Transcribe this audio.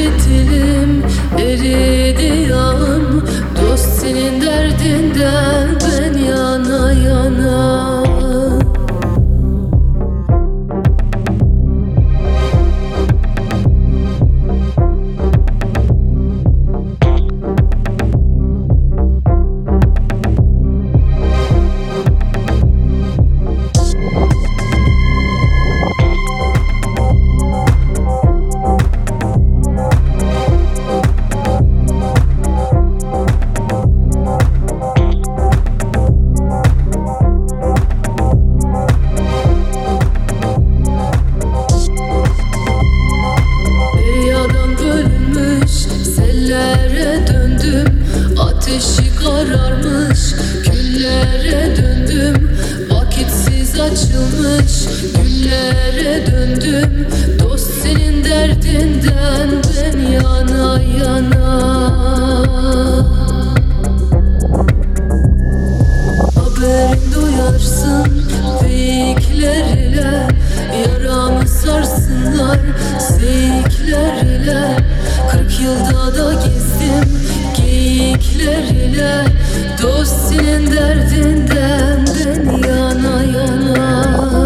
hasretim erir var Seyiklerle Kırk yılda da gezdim Geyiklerle. Dost senin derdinden Ben yana yana.